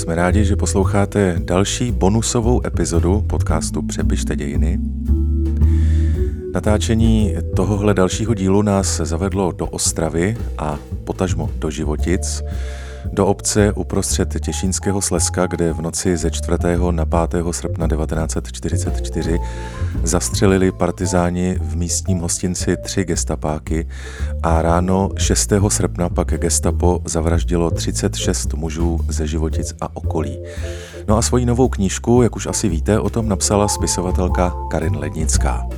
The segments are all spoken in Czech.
Jsme rádi, že posloucháte další bonusovou epizodu podcastu Přepište dějiny. Natáčení tohohle dalšího dílu nás zavedlo do Ostravy a potažmo do Životic, do obce uprostřed Těšínského Slezska, kde v noci ze 4. na 5. srpna 1944 zastřelili partizáni v místním hostinci tři gestapáky a ráno 6. srpna pak gestapo zavraždilo 36 mužů ze Životic a okolí. No a svoji novou knížku, jak už asi víte, o tom napsala spisovatelka Karin Lednická.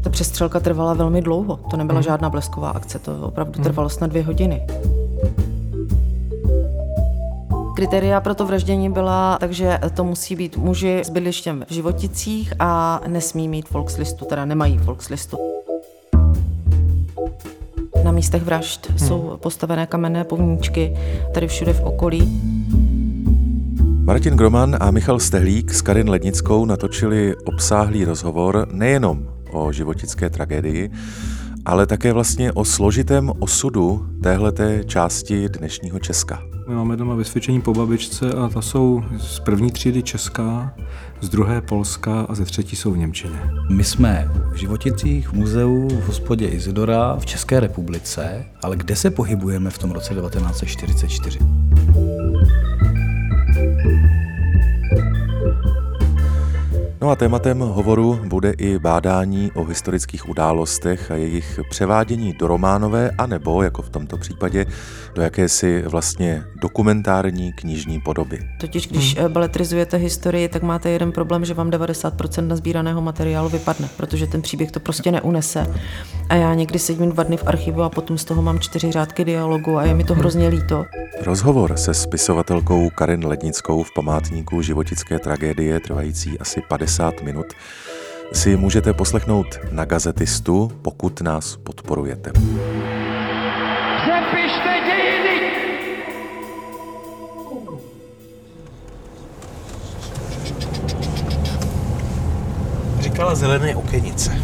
Ta přestřelka trvala velmi dlouho, to nebyla hmm. žádná blesková akce, to opravdu hmm. trvalo snad dvě hodiny. Kritéria pro to vraždění byla, takže to musí být muži s bydlištěm v Životicích a nesmí mít Volkslistu, teda nemají Volkslistu. Na místech vražd hmm. jsou postavené kamenné povníčky, tady všude v okolí. Martin Groman a Michal Stehlík s Karin Lednickou natočili obsáhlý rozhovor nejenom o životické tragédii, ale také vlastně o složitém osudu téhleté části dnešního Česka. My máme doma vysvědčení po babičce a ta jsou z první třídy česká, z druhé polská a ze třetí jsou v Němčině. My jsme v Životicích, v muzeu, v hospodě Izidora v České republice, ale kde se pohybujeme v tom roce 1944? No a tématem hovoru bude i bádání o historických událostech a jejich převádění do románové, anebo, jako v tomto případě, do jakési vlastně dokumentární knižní podoby. Totiž, když hmm. beletrizujete historii, tak máte jeden problém, že vám 90% nazbíraného materiálu vypadne, protože ten příběh to prostě neunese. A já někdy sedím dva dny v archivu a potom z toho mám čtyři řádky dialogu a je mi to hrozně líto. Rozhovor se spisovatelkou Karin Lednickou v památníku životické tragédie trvající asi 50 minut si můžete poslechnout na Gazetistu, pokud nás podporujete. Přepište dějiny! Říkala zelené okenice.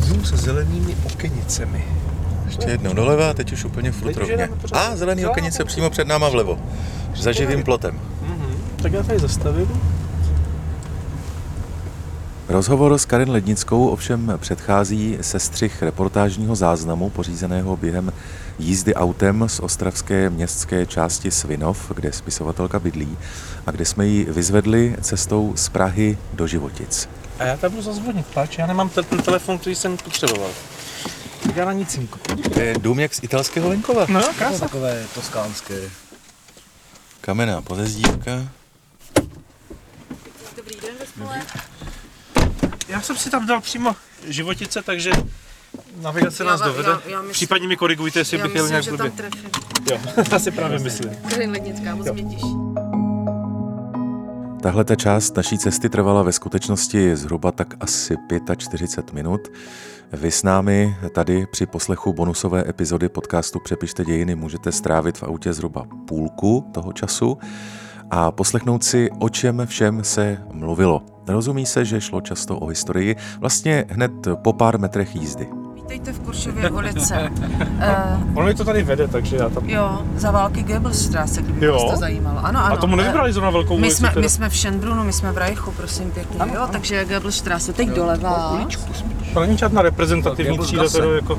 Zoom se zelenými okenicemi. Ještě jednou doleva, teď už úplně furt rovně. A zelený okenice přímo před náma vlevo. Za živým plotem. Mm-hmm. Tak já tady zastavím. Rozhovor s Karin Lednickou ovšem předchází sestřih reportážního záznamu pořízeného během jízdy autem z ostravské městské části Svinov, kde spisovatelka bydlí a kde jsme ji vyzvedli cestou z Prahy do Životic. A já tam budu zazvonit, páč, já nemám ten telefon, který jsem potřeboval. Tak já na nicinku. To je dům jak z italského venkova. No, krása. No, takové toskánské. Kamenná pozezdívka. Dobrý den, ve Já jsem si tam dal přímo životice, takže navigace nás dovede. Já, já myslím, Případně mi korigujte, jestli bych jel nějak blbě. Jo, já si právě myslím. Karin Lednická, moc mě těší. Tahle ta část naší cesty trvala ve skutečnosti zhruba tak asi 45 minut. Vy s námi tady při poslechu bonusové epizody podcastu Přepište dějiny můžete strávit v autě zhruba půlku toho času a poslechnout si, o čem všem se mluvilo. Rozumí se, že šlo často o historii, vlastně hned po pár metrech jízdy. Vítejte v Kuršově ulice. uh, ono to tady vede, takže já tam... Jo, za války Goebbelsstraße, kdyby jo. vás to zajímalo. Ano, ano. A tomu nevybrali zrovna velkou my ulici? Jsme, my jsme v Schönbrunnu, my jsme v Reichu, prosím pěkně, ano, jo, ano. takže Goebbelsstraße, teď jo, doleva. Uličku To není žádná reprezentativní třída, to jako...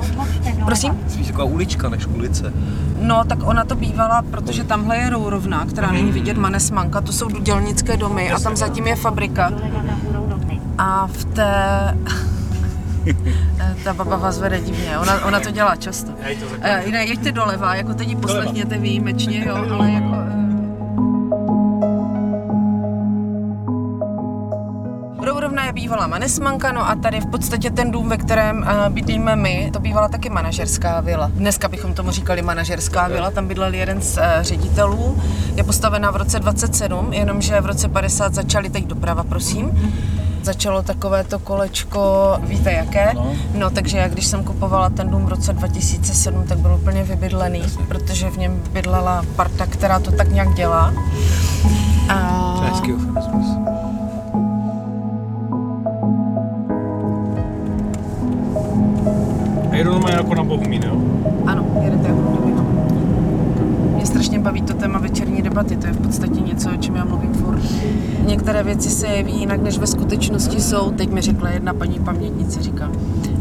Prosím? Spíš taková ulička než ulice. No, tak ona to bývala, protože tamhle je Rourovna, která hmm. není vidět Manesmanka, to jsou dělnické domy a tam zatím je fabrika. A v té ta baba vás vede divně, ona, ona to dělá často. Uh, ne, jeďte doleva, jako teď poslechněte výjimečně, jo, ale jako... Uh... Rourovna je bývalá manesmanka, no a tady v podstatě ten dům, ve kterém bydlíme my, to bývala taky manažerská vila. Dneska bychom tomu říkali manažerská vila, tam bydlel jeden z ředitelů. Je postavená v roce 27, jenomže v roce 50 začaly, teď doprava, prosím začalo takové to kolečko, víte jaké? No. no, takže já když jsem kupovala ten dům v roce 2007, tak byl úplně vybydlený, protože v něm bydlela parta, která to tak nějak dělá. A... To je hezký A jedu normálně jako na Bohumín, jo? Ano, jedete jako. Mě strašně baví to téma večerní debaty, to je v podstatě něco, o čem já mluvím furt. Některé věci se jeví jinak, než ve skutečnosti jsou. Teď mi řekla jedna paní pamětnice, říká,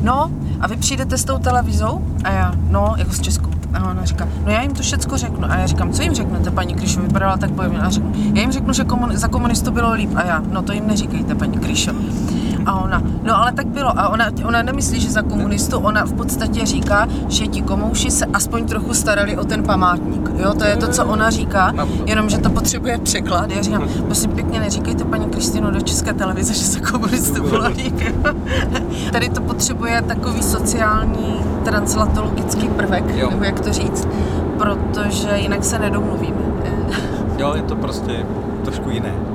no a vy přijdete s tou televizou? A já, no, jako s Českou. A ona říká, no já jim to všecko řeknu. A já říkám, co jim řeknete, paní Kryšo, vypadala tak pojemně. A řeknu, já jim řeknu, že komun- za komunistu bylo líp. A já, no to jim neříkejte, paní Kryšo. A ona, no ale tak bylo. A ona, ona nemyslí, že za komunistu, ona v podstatě říká, že ti komouši se aspoň trochu starali o ten památník. Jo, to je to, co ona říká, jenom že to potřebuje překlad. Já říkám, prosím pěkně, neříkejte paní Kristino do české televize, že za komunistu bylo. Jo. Tady to potřebuje takový sociální translatologický prvek, jo. nebo jak to říct, protože jinak se nedomluvíme. Jo, je to prostě trošku jiné.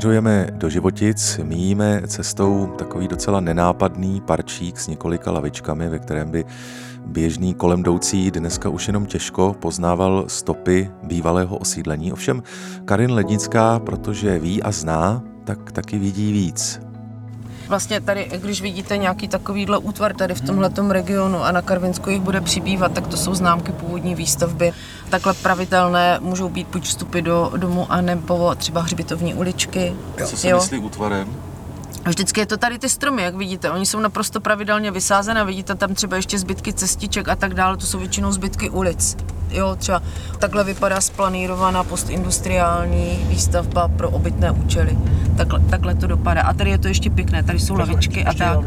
Směřujeme do Životic, míjíme cestou takový docela nenápadný parčík s několika lavičkami, ve kterém by běžný kolem jdoucí dneska už jenom těžko poznával stopy bývalého osídlení. Ovšem Karin Lednická, protože ví a zná, tak taky vidí víc. Vlastně tady, když vidíte nějaký takovýhle útvar tady v tomhle regionu a na Karvinsku jich bude přibývat, tak to jsou známky původní výstavby. Takhle pravidelné můžou být buď vstupy do domu, anebo třeba hřbitovní uličky. Co se jo? myslí útvarem? Vždycky je to tady ty stromy, jak vidíte. Oni jsou naprosto pravidelně vysázené, vidíte tam třeba ještě zbytky cestiček a tak dále, to jsou většinou zbytky ulic. Jo, třeba takhle vypadá splanírovaná postindustriální výstavba pro obytné účely. Takhle, takhle to dopadá. A tady je to ještě pěkné, tady jsou lavičky a tak.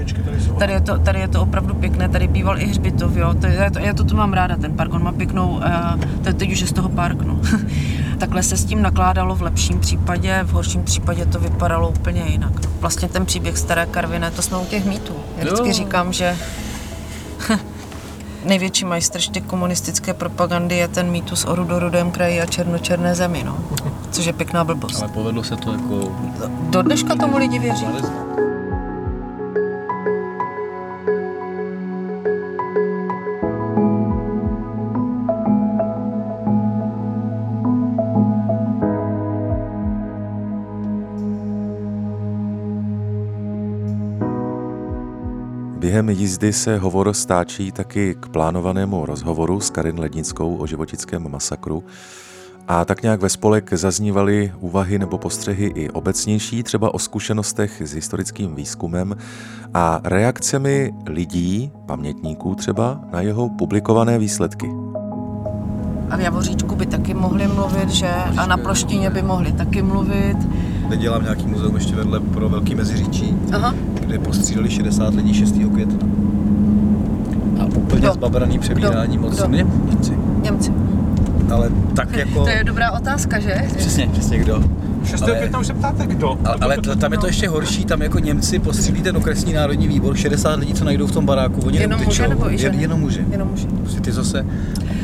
Tady je, to, tady je to opravdu pěkné, tady býval i hřbitov, jo. To, já, to, já to tu mám ráda, ten park, on má pěknou, uh, teď už je z toho park, no. takhle se s tím nakládalo v lepším případě, v horším případě to vypadalo úplně jinak. Vlastně ten příběh Staré Karviné, to jsme u těch mýtů. Já vždycky jo. říkám, že největší majstrštěk komunistické propagandy je ten mýtus o rudorodém kraji a černočerné zemi, no. Což je pěkná blbost. Ale povedlo se to jako... Do dneška tomu lidi věří. Jízdy se hovor stáčí taky k plánovanému rozhovoru s Karin Lednickou o životickém masakru. A tak nějak ve spolek zaznívaly úvahy nebo postřehy i obecnější, třeba o zkušenostech s historickým výzkumem a reakcemi lidí, pamětníků třeba, na jeho publikované výsledky. A v Javoříčku by taky mohli mluvit, že? A na Ploštině by mohli taky mluvit. Teď dělám nějaký muzeum ještě vedle pro Velký Meziříčí, Aha. Kde postřídali 60 lidí 6. května. A úplně Kdo? zbabraný přebírání moc Němci. Němci. Ale tak jako... To je dobrá otázka, že? Přesně, přesně kdo. 6. Ale, května už se ptáte kdo. Ale, ale to, tam je to ještě horší, tam jako Němci postřílí ten okresní národní výbor, 60 lidí, co najdou v tom baráku, oni jenom muže nebo i ženy? Jenom muži. Jenom muži. Prostě ty zase...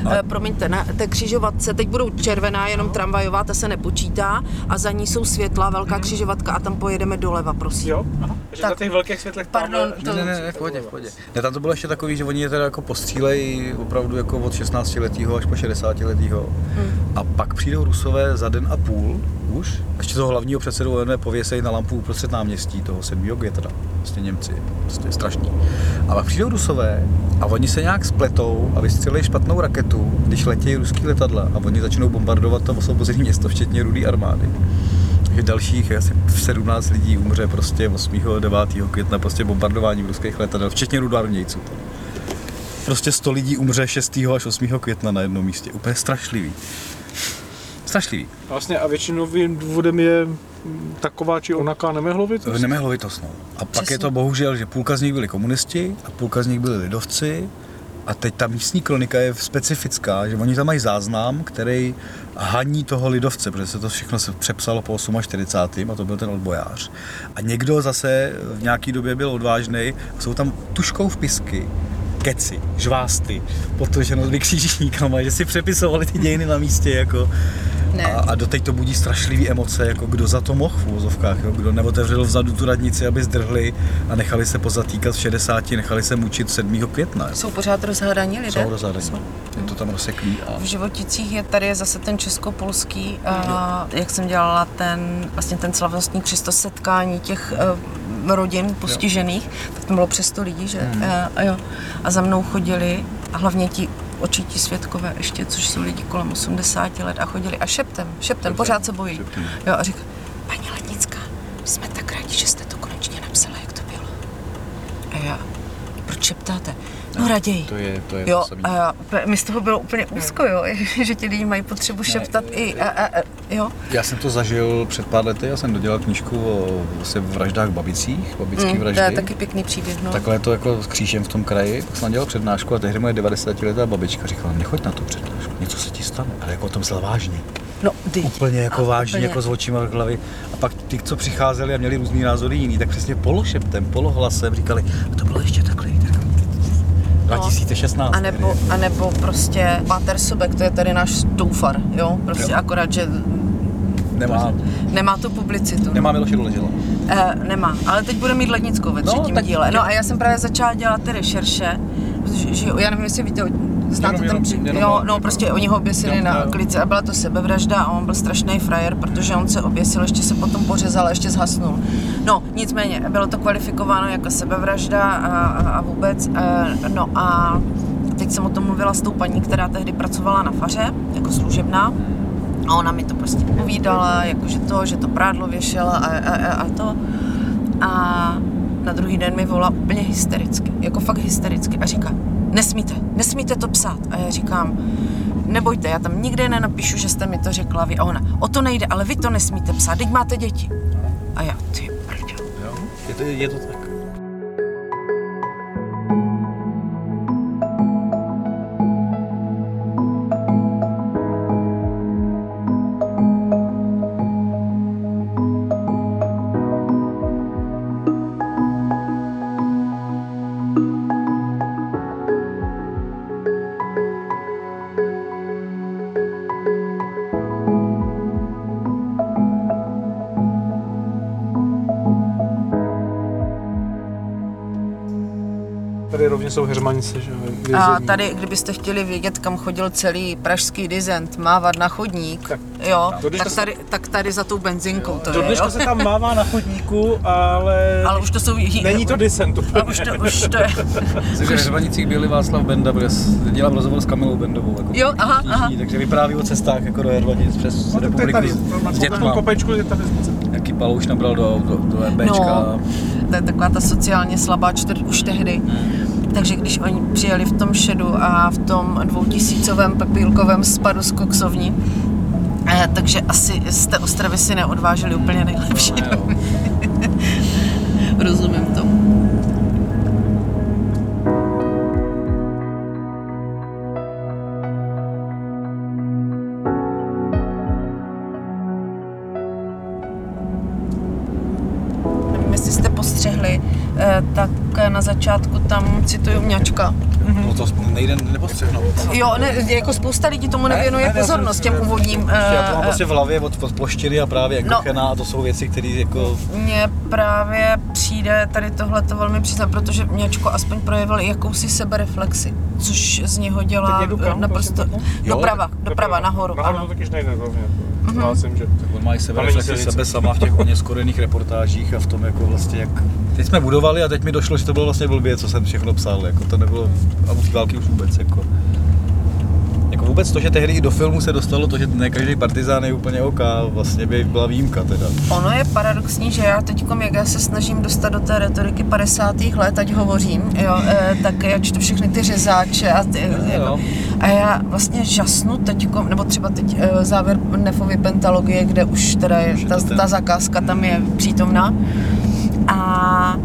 A... Uh, promiňte, na té křižovatce, teď budou červená, jenom no. tramvajová, ta se nepočítá a za ní jsou světla, velká hmm. křižovatka a tam pojedeme doleva, prosím. Jo, aha. Takže tak, na těch velkých světlech Pardon, to... Ne, ne, ne, v pohodě, v pohodě. Ne, tam to bylo ještě takový, že oni je teda jako postřílejí opravdu jako od 16 letého až po 60 letého. Hmm. A pak přijdou Rusové za den a půl už. Ještě toho hlavního předsedu ONV pověsejí na lampu uprostřed náměstí toho 7. května. Prostě Němci. Prostě strašný. A pak přijdou Rusové a oni se nějak spletou a vystřelí špatnou raketu, když letějí ruský letadla a oni začnou bombardovat to osvobozené město, včetně rudé armády. Takže dalších asi 17 lidí umře prostě 8. 9. května prostě bombardováním ruských letadel, včetně rudoarmějců. Prostě 100 lidí umře 6. až 8. května na jednom místě. Úplně strašlivý. Strašlivý. Vlastně a většinovým důvodem je taková či onaká nemehlovitost? Nemehlovitost, no. A Přesně. pak je to bohužel, že půlka z nich byli komunisti a půlka z nich byli lidovci. A teď ta místní kronika je specifická, že oni tam mají záznam, který haní toho lidovce, protože se to všechno se přepsalo po 48. a to byl ten odbojář. A někdo zase v nějaký době byl odvážný, jsou tam tuškou vpisky, keci, žvásty, protože no vykřížníkama, že si přepisovali ty dějiny na místě jako Ne. A, a doteď to budí strašlivý emoce, jako kdo za to mohl v úvozovkách, jo? kdo neotevřel vzadu tu radnici, aby zdrhli a nechali se pozatýkat v 60, nechali se mučit 7. května. Jo? Jsou pořád rozhádaní lidé? Jsou rozhádaní. Je to tam rozseklý. A... V Životicích je tady je zase ten česko-polský, a jak jsem dělala ten, vlastně ten slavnostní křisto setkání těch uh, rodin postižených, tak tam bylo přes 100 lidí, že? Hmm. A, a, jo. a za mnou chodili a hlavně ti očití světkové ještě, což jsou lidi kolem 80 let a chodili a šeptem, šeptem, pořád se bojí. Jo, a říká, paní Letnická, jsme tak rádi, že jste to konečně napsala, jak to bylo. A já, proč šeptáte? No raději. To je, to je jo, to a já, mi z toho bylo úplně úzko, jo, že ti lidi mají potřebu šeptat i, a, a, a, jo. Já jsem to zažil před pár lety, já jsem dodělal knížku o vlastně vraždách babicích, babických mm, vraždy. To je taky pěkný příběh, no. Takhle to jako s křížem v tom kraji, tak jsem dělal přednášku a tehdy moje 90 letá babička říkala, nechoď na tu přednášku, něco se ti stane, ale jako o tom zle vážně. No, ty. Úplně jako vážně, úplně. jako s očima v hlavy. A pak ty, co přicházeli a měli různý názory jiný, tak přesně pološeptem, polohlasem říkali, a to bylo ještě takhle, tak 2016. A nebo, a nebo prostě Pater Sobek, to je tady náš doufar, jo? Prostě jo. akorát, že Nemá. Nemá tu publicitu. Nemá Miloše Doležela. Eh, nemá, ale teď bude mít lednickou ve třetím no, díle. No a já jsem právě začala dělat ty rešerše, protože, že, já nevím, jestli víte, znáte ten příběh, jo, no prostě oni ho oběsili na klice a byla to sebevražda a on byl strašný frajer, protože on se oběsil, ještě se potom pořezal a ještě zhasnul. No, nicméně, bylo to kvalifikováno jako sebevražda a, a, a vůbec, e, no a teď jsem o tom mluvila s tou paní, která tehdy pracovala na faře, jako služebná, a ona mi to prostě povídala, jakože to, že to prádlo věšela a, a, a, to. A na druhý den mi volá úplně hystericky, jako fakt hystericky a říká, nesmíte, nesmíte to psát. A já říkám, nebojte, já tam nikde nenapíšu, že jste mi to řekla vy. A ona, o to nejde, ale vy to nesmíte psát, teď máte děti. A já, ty brďo. Jo, je to, je to tak. Tady jsou hermanice, že A tady, kdybyste chtěli vědět, kam chodil celý pražský dizent, mávat na chodník, tak, jo, tak tady, tak tady za tou benzinkou to Do je, jo? se tam mává na chodníku, ale... Ale už to jsou... Není to dizent úplně. už to, už to je... Takže v Hermanicích byli Václav Benda, bude dělám rozhovor s Kamilou Bendovou. Jako jo, aha, aha. Takže vypráví o cestách jako do Hermanic přes no, republiku tady, s dětma. kopečku je tady Jaký palouš nabral do, do, do EBčka. No, to je taková ta sociálně slabá čtvrt už tehdy. Hmm takže když oni přijeli v tom šedu a v tom dvoutisícovém pepílkovém spadu z koksovní, eh, takže asi z té Ostravy si neodvážili úplně nejlepší. No, Rozumím začátku tam cituju Mňačka. Mm-hmm. No to nejde nepostřehnout. Jo, ne, jako spousta lidí tomu nevěnuje ne, ne, pozornost těm úvodním. Já to mám prostě v hlavě od, od ploštiny a právě jako no, a to jsou věci, které jako... Mně právě přijde tady tohle to velmi přiznat, protože Mňačko aspoň projevil jakousi sebereflexi, což z něho dělá naprosto... Doprava, doprava, nahoru. Nahoru to takyž nejde Mm-hmm. že... Tak on má i sebereflexi sebe sama v těch oněskorených reportážích a v tom jako vlastně jak... Teď jsme budovali a teď mi došlo, že to bylo vlastně blbě, co jsem všechno psal, jako to nebylo, a u války už vůbec, jako. Jako vůbec to, že tehdy i do filmu se dostalo to, že ne každý partizán je úplně OK, vlastně by byla výjimka teda. Ono je paradoxní, že já teď, jak já se snažím dostat do té retoriky 50. let, ať hovořím, jo, e, tak já čtu všechny ty řezáče a ty, no, jako, a já vlastně žasnu teď, nebo třeba teď e, závěr Nefovy pentalogie, kde už teda je, ta, ta zakázka tam je přítomná. A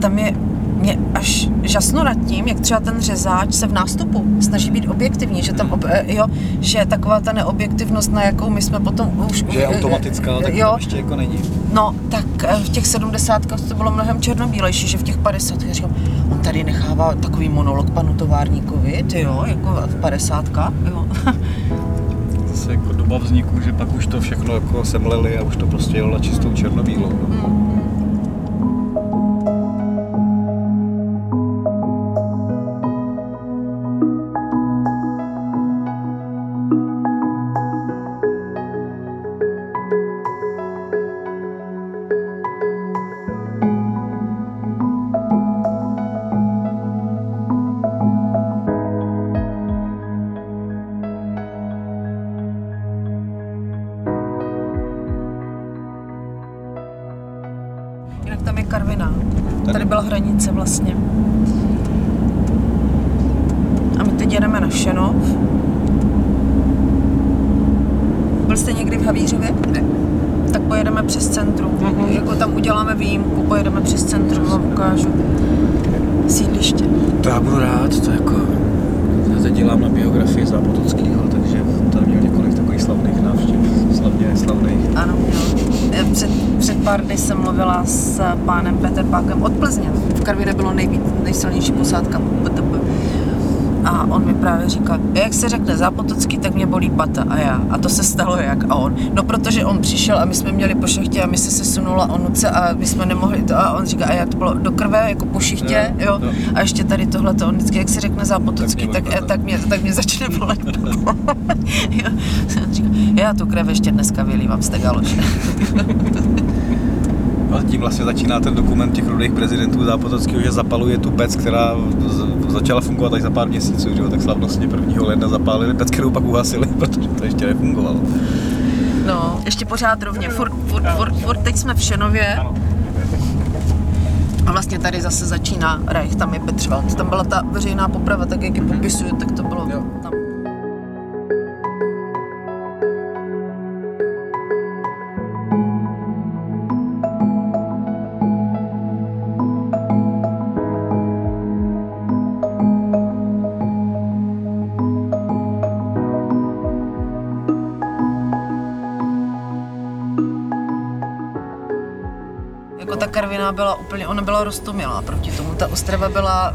tam je mě až žasnu nad tím, jak třeba ten řezáč se v nástupu snaží být objektivní, že tam, ob, eh, jo, že taková ta neobjektivnost, na jakou my jsme potom už... Že je automatická, tak jo, to ještě jako není. No, tak eh, v těch sedmdesátkách to bylo mnohem černobílejší, že v těch 50. já říkám, on tady nechává takový monolog panu továrníkovi, ty jo, jako v padesátka, jo. asi jako doba vzniku, že pak už to všechno jako semleli a už to prostě jelo na čistou černobílou. No. Mm. Karviná. Tady. tady byla hranice vlastně. A my teď jedeme na Šenov. Byl jste někdy v Havířově? Ne. Tak pojedeme přes centrum. Mm-hmm. Jako tam uděláme výjimku, pojedeme přes centrum a ukážu sídliště. To já budu rád, to jako... Já teď dělám na biografii Zápotockýho, takže slavných návštěv, slavně slavných. Ano, jo. E, před, před pár dny jsem mluvila s pánem Peter Pákem od Plzně. V karvine bylo nejvíc, nejsilnější posádka se řekne zápotocký, tak mě bolí pata a já. A to se stalo jak a on. No protože on přišel a my jsme měli po šachtě a my se sesunula o nuce a my jsme nemohli to a on říká, a já to bylo do krve, jako po šichtě, no, jo. No. A ještě tady tohle to, on vždycky, jak se řekne zápotocký, tak, tak, tak, mě, tak mě začne bolet. říká, já tu krev ještě dneska vylívám z té galoše. A tím vlastně začíná ten dokument těch rudých prezidentů Zápotockého, že zapaluje tu pec, která začala fungovat až za pár měsíců, že jo? tak slavnostně 1. ledna zapálili pec, kterou pak uhasili, protože to ještě nefungovalo. No, ještě pořád rovně, furt, furt, furt, furt teď jsme v Šenově. A vlastně tady zase začíná Reich, tam je Petřvald. Tam byla ta veřejná poprava, tak jak ji popisuju, tak to bylo tam. Karviná byla úplně, ona byla rostomilá proti tomu. Ta Ostrava byla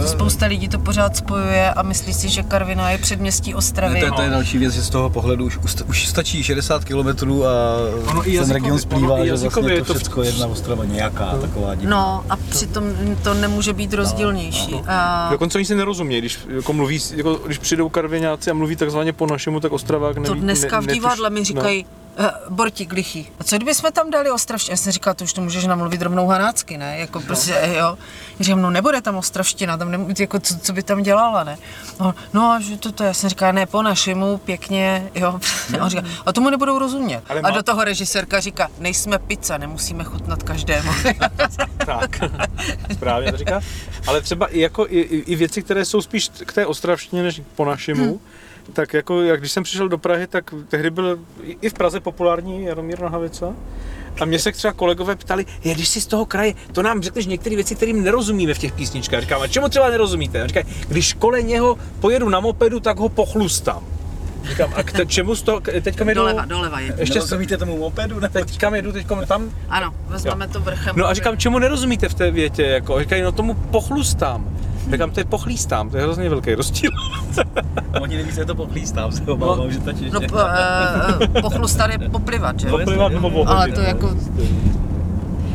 to spousta lidí to pořád spojuje a myslí si, že Karviná je předměstí Ostravy. To, to, to je další věc, že z toho pohledu už, už stačí 60 km a ono ten jazykově, region splývá, že vlastně je to všechno jedna Ostrava nějaká no. taková divná. No a přitom to nemůže být no, rozdílnější. No, no. A... Dokonce oni si nerozumí, když, jako mluví, jako, když přijdou Karvináci a mluví takzvaně po našemu, tak Ostravák neví. To dneska ne, v divadle mi říkají, no Bortík lichý. A co kdyby jsme tam dali ostravštinu? Já jsem říkal, to už to můžeš namluvit rovnou hanácky, ne? Jako no. prostě, jo. Já říkám, no nebude tam ostravština, tam nemů- jako co, co, by tam dělala, ne? No, no že to, to, já jsem říkal, ne, po našemu, pěkně, jo. A on říká, a tomu nebudou rozumět. Ale a má... do toho režisérka říká, nejsme pizza, nemusíme chutnat každému. tak, správně to říká. Ale třeba i, jako, i, i věci, které jsou spíš k té ostravštině než po našemu, hmm tak jako jak když jsem přišel do Prahy, tak tehdy byl i v Praze populární Jaromír Nohavica. A mě se třeba kolegové ptali, je, když jsi z toho kraje, to nám řekneš některé věci, kterým nerozumíme v těch písničkách. Říkám, a čemu třeba nerozumíte? A říkají, když kolem něho pojedu na mopedu, tak ho pochlustám. Říkám, a k čemu z toho, teďka jedu... Doleva, doleva je. Ještě nerozumíte tomu mopedu? Nebo teďka jedu, teďka tam... Ano, vezmeme jo. to vrchem. No a říkám, čemu nerozumíte v té větě, jako, říkají, no tomu pochlustám. Říkám, to je pochlístám, to je hrozně velký rozdíl. no, oni neví, že to pochlístám, se obávám, no, že taky No, po, uh, pochlustat je poplivat, že? Poplivat nebo Ale to jako...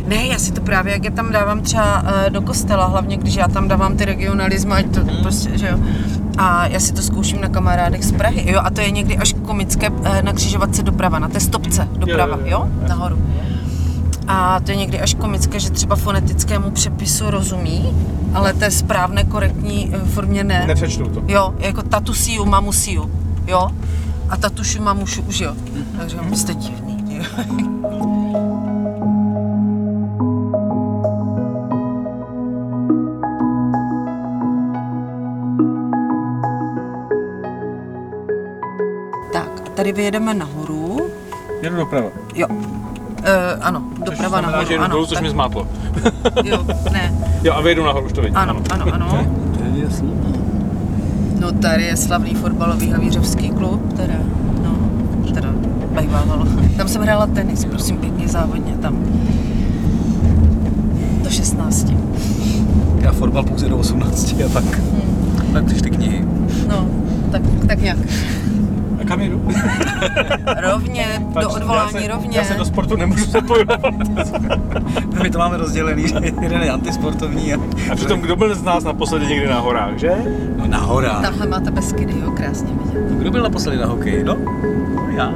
Ne, já si to právě, jak je tam dávám třeba uh, do kostela, hlavně když já tam dávám ty regionalismy, ať to hmm. prostě, že jo. A já si to zkouším na kamarádech z Prahy, jo, a to je někdy až komické uh, na křižovatce doprava, na té stopce doprava, jo, jo, jo, nahoru. A to je někdy až komické, že třeba fonetickému přepisu rozumí, ale té správné, korektní eh, formě ne. Nepřečtou to. Jo, jako tatusiu, mamusiu, jo. A tatušu, mamušu už jo. Takže jste divný. tak, tady vyjedeme nahoru. Jedu doprava. Jo. Uh, ano, doprava což nahoru. Že ano, dolů, což tak... mě zmátlo. jo, ne. Jo, a vyjedu nahoru, už to vidím. Ano, ano, ano. No tady je slavný fotbalový havířovský klub, teda, no, teda bajvávalo. Tam jsem hrála tenis, prosím, pěkně závodně, tam. Do 16. Já fotbal pouze do 18 a pak, hmm. pak ty knihy. No, tak, tak nějak. Kam jedu? Rovně, do odvolání já se, rovně. Já se do sportu nemůžu zapojovat. My to máme rozdělený, že jeden je antisportovní a, A přitom kdo byl z nás naposledy někdy na horách, že? no, na horách. Tamhle máte Beskydy, jo, krásně vidět. Kdo byl naposledy na hokej? No, já.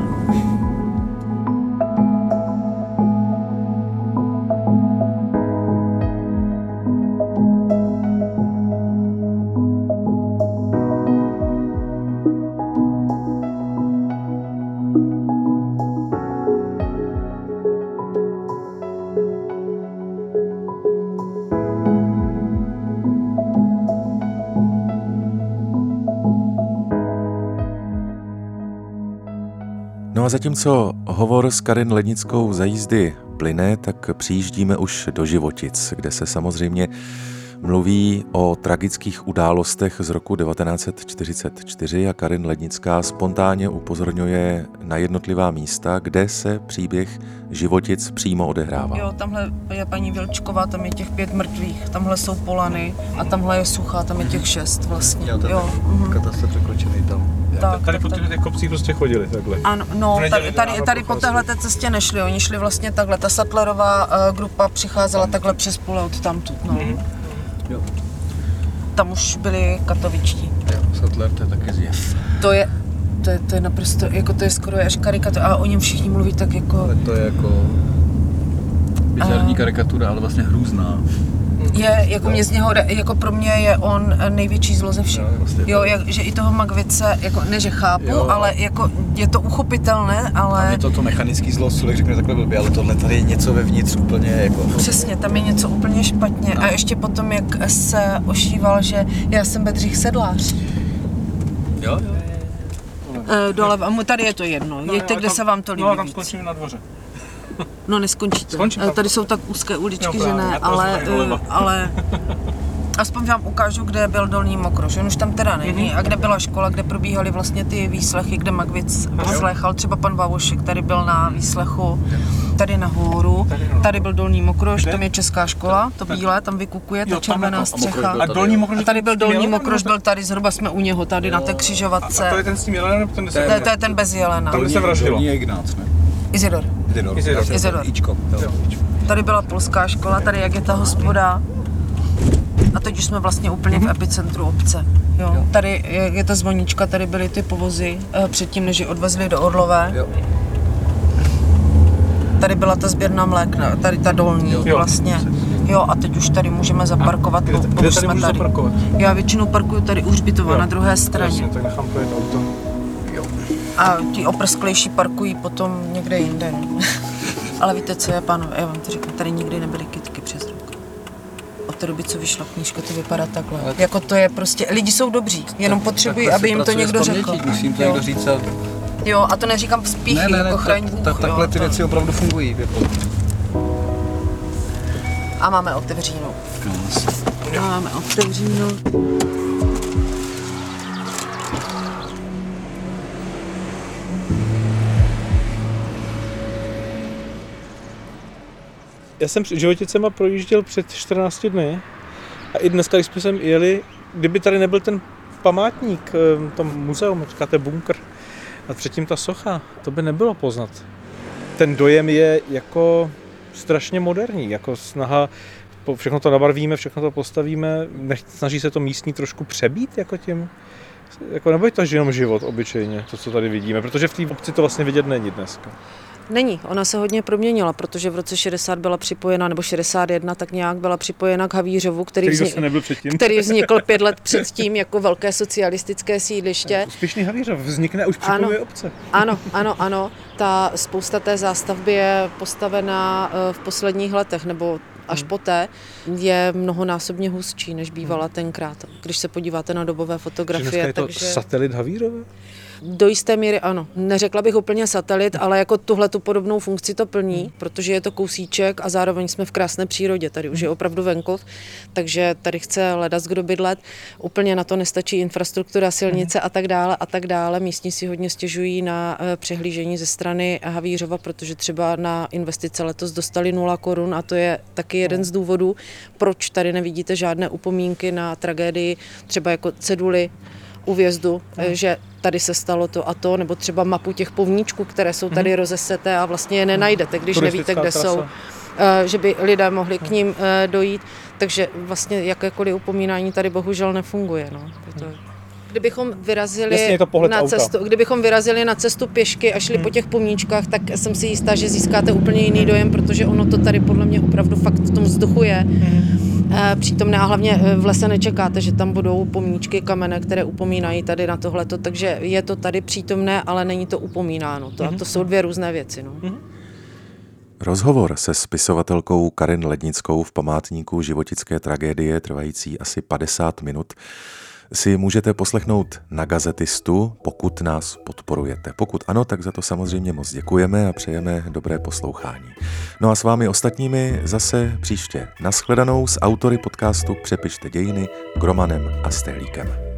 No a zatímco hovor s Karin Lednickou za jízdy plyne, tak přijíždíme už do Životic, kde se samozřejmě mluví o tragických událostech z roku 1944 a Karin Lednická spontánně upozorňuje na jednotlivá místa, kde se příběh Životic přímo odehrává. Jo, tamhle je paní Vilčková, tam je těch pět mrtvých, tamhle jsou polany a tamhle je suchá, tam je těch šest vlastně. Jo, jo. mhm. katastr překročený tam. Tak, Tady tak, po těch kopcích prostě chodili takhle. Ano, no, tady, tady, tady po téhle té cestě nešli, oni šli vlastně takhle, ta Sattlerová uh, grupa přicházela takhle přes pole od tamtud, no. Mhm. Jo. Tam už byli katovičtí. Jo, Sattler to je taky zjev. To je, to je, to je naprosto, jako to je skoro až karikatura a o něm všichni mluví tak jako, Ale to je jako bizarní A- karikatura, ale vlastně hrůzná. Je, jako mě z něho, jako pro mě je on eh, největší zlo ze všech. Jo, to- jak, že i toho Magvice, jako ne, že chápu, Jo. ale jako je to uchopitelné, Tam ale je to to mechanický zlo, člověk řekne takhle blbě, ale tohle tady je něco vevnitř úplně jako... Přesně, tam je něco úplně špatně. A ještě potom, jak se ošíval, že já jsem Bedřich Sedlář. Jo, jo. E, dole, a mu- tady je to jedno. No, Jeďte, kde tam- se vám to líbí No a tam víc. skončíme na dvoře. No neskončíte. Skončí E, tam. Tady jsou tak úzké uličky, No, že ne, ale, rozumím, doleva. e, ale aspoň vám ukážu, kde byl Dolní Mokroš. On už tam teda není. Mhm. A kde byla škola, kde probíhaly vlastně ty výslechy, kde Magvic vyslechal. Třeba pan Vavošek tady byl na výslechu tady nahoru. Tady, no. Tady byl Dolní Mokroš, tam je česká škola, to bílé, tam vykukuje ta červená to. A Mokroš střecha. A dolní mokroš. A tady byl Dolní Mokroš, byl tady, zhruba jsme u něho, tady na té A křižovatce. to je ten s tím jelenem, To je, to je ten bez jelena. Tam, se vraždilo. Dolní je Ignác, ne? Izidor. Izidor. Izidor. Izidor. Ičko. Jo. Tady byla polská škola, tady jak je ta hospoda. A teď už jsme vlastně úplně v epicentru obce. Jo. Tady je, je ta zvonička, tady byly ty povozy eh, předtím, než ji odvezli do Orlové. Jo. Tady byla ta sběrná mlékna, tady ta dolní Jo. vlastně. Jo, a teď už tady můžeme zaparkovat, Kde, bo kde už tady můžu tady. zaparkovat? Já většinou parkuju tady u Hřbitova na druhé straně. Jasně, tak nechám projet auto. A ti oprsklejší parkují potom někde jinde. no. Ale víte co je, pánové, já vám to řeknu, tady nikdy nebyly kytky přes rok. Od té doby, co vyšla knížka, to vypadá takhle. Ale- Jako to je prostě, lidi jsou dobří, jenom potřebují, Takhle aby jim to někdo řekl. Musím to jo. někdo říct a... jo, a to neříkám v spíchy, Ne, ne, ne, jako chraň tak, Bůh, tak, takhle jo, ty to- věci opravdu fungují. Jako. A máme otevřínou. A máme otevřínou. Já jsem životicema projížděl před 14 dny a i dneska, když jsme sem jeli, kdyby tady nebyl ten památník, eh, to muzeum, říkáte bunkr, a předtím ta socha, to by nebylo poznat. Ten dojem je jako strašně moderní, jako snaha, všechno to nabarvíme, všechno to postavíme, snaží se to místní trošku přebít jako tím, jako nebo je to jenom život obyčejně, to, co tady vidíme, protože v té obci to vlastně vidět není dneska. Není, ona se hodně proměnila, protože v roce 60 byla připojena, nebo 61 tak nějak byla připojena k Havířovu, který, Který vznik, zase nebyl předtím. který vznikl pět let předtím jako velké socialistické sídliště. Úspěšný Havířov vznikne už připojuje obce. Ano, ano, ano. Ta spousta té zástavby je postavená eh, v posledních letech, nebo až Hmm. poté, je mnohonásobně hustší, než bývala tenkrát. Když se podíváte na dobové dneska fotografie, je to takže satelit Havířova? Do jisté míry ano. Neřekla bych úplně satelit, ale jako tuhle tu podobnou funkci to plní, protože je to kousíček a zároveň jsme v krásné přírodě. Tady už je opravdu venkov, takže tady chce ledas kdo bydlet. Úplně na to nestačí infrastruktura, silnice a tak dále a tak dále. Místní si hodně stěžují na eh, přehlížení ze strany Havířova, protože třeba na investice letos dostali 0 korun a to je taky jeden z důvodů, proč tady nevidíte žádné upomínky na tragédii, třeba jako ceduly u vjezdu, hmm. že tady se stalo to a to, nebo třeba mapu těch povníčků, které jsou tady hmm. rozeseté a vlastně je nenajdete, když nevíte, kde trasa. jsou že by lidé mohli k ním dojít. Takže vlastně jakékoliv upomínání tady bohužel nefunguje. No. To... Kdybychom vyrazili, Jasně, na cestu, kdybychom vyrazili na cestu pěšky a šli hmm. po těch pomníčkách, tak jsem si jistá, že získáte úplně jiný dojem, protože ono to tady podle mě opravdu fakt v tom vzduchu je. Hmm. Přítomné a hlavně e, v lese nečekáte, že tam budou pomníčky, kamene, které upomínají tady na tohleto, takže je to tady přítomné, ale není to upomínáno. To, hmm. a to jsou dvě různé věci. No. Hmm. Rozhovor se spisovatelkou Karin Lednickou v památníku životické tragédie trvající asi 50 minut si můžete poslechnout na gazetistu, pokud nás podporujete. Pokud ano, tak za to samozřejmě moc děkujeme a přejeme dobré poslouchání. No a s vámi ostatními zase příště. Naschledanou s autory podcastu Přepište dějiny Gromanem a Stehlíkem.